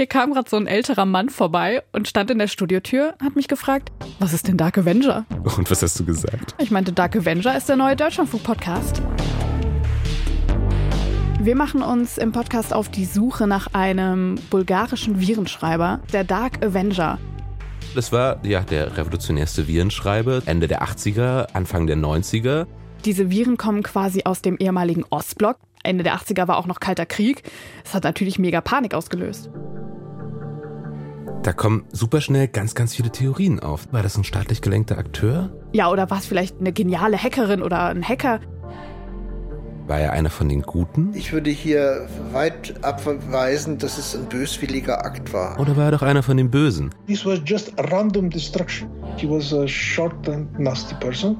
Hier kam gerade so ein älterer Mann vorbei und stand in der Studiotür, hat mich gefragt, was ist denn Dark Avenger? Und was hast du gesagt? Ich meinte, Dark Avenger ist der neue Deutschlandfunk-Podcast. Wir machen uns im Podcast auf die Suche nach einem bulgarischen Virenschreiber, der Dark Avenger. Das war ja der revolutionärste Virenschreiber Ende der 80er, Anfang der 90er. Diese Viren kommen quasi aus dem ehemaligen Ostblock. Ende der 80er war auch noch Kalter Krieg. Das hat natürlich mega Panik ausgelöst. Da kommen super schnell ganz, ganz viele Theorien auf. War das ein staatlich gelenkter Akteur? Ja, oder war es vielleicht eine geniale Hackerin oder ein Hacker? War er einer von den Guten? Ich würde hier weit abweisen, dass es ein böswilliger Akt war. Oder war er doch einer von den Bösen? This was just a random destruction. He was a short and nasty person.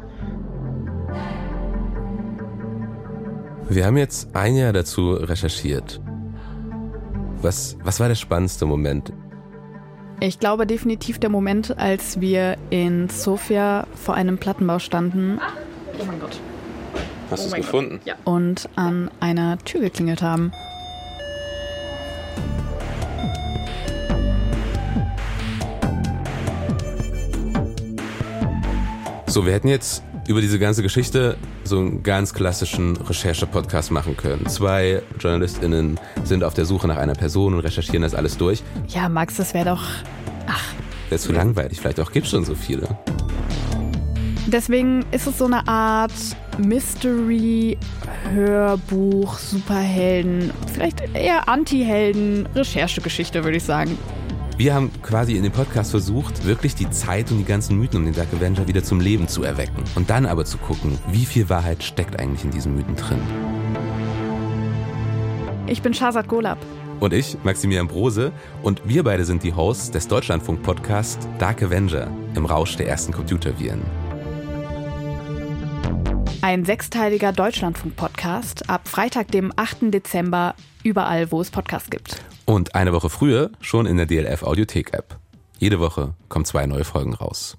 Wir haben jetzt ein Jahr dazu recherchiert. Was, was war der spannendste Moment? Ich glaube definitiv der Moment, als wir in Sofia vor einem Plattenbau standen. Oh mein Gott. Hast du es gefunden? Ja. Und an einer Tür geklingelt haben. So, wir hätten jetzt über diese ganze Geschichte so einen ganz klassischen Recherche-Podcast machen können. Zwei JournalistInnen sind auf der Suche nach einer Person und recherchieren das alles durch. Ja, Max, das wäre doch. Ach. Wäre zu langweilig. Vielleicht auch gibt es schon so viele. Deswegen ist es so eine Art Mystery, Hörbuch, Superhelden, vielleicht eher Anti-Helden, Recherchegeschichte, würde ich sagen. Wir haben quasi in dem Podcast versucht, wirklich die Zeit und die ganzen Mythen um den Dark Avenger wieder zum Leben zu erwecken. Und dann aber zu gucken, wie viel Wahrheit steckt eigentlich in diesen Mythen drin. Ich bin Shazad Golab. Und ich, Maximilian Brose. Und wir beide sind die Hosts des Deutschlandfunk-Podcasts Dark Avenger im Rausch der ersten Computerviren. Ein sechsteiliger Deutschlandfunk-Podcast ab Freitag, dem 8. Dezember, überall, wo es Podcasts gibt. Und eine Woche früher schon in der DLF Audiothek App. Jede Woche kommen zwei neue Folgen raus.